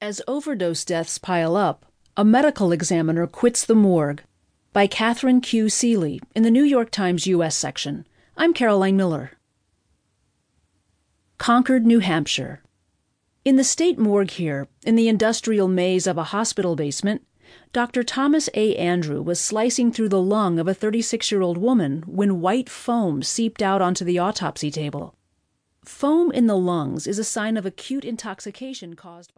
As overdose deaths pile up, a medical examiner quits the morgue by Katharine Q. Seelye in the New York Times U.S. section. I'm Caroline Miller. Concord, New Hampshire. In the state morgue here, in the industrial maze of a hospital basement, Dr. Thomas A. Andrew was slicing through the lung of a 36 year old woman when white foam seeped out onto the autopsy table. Foam in the lungs is a sign of acute intoxication caused by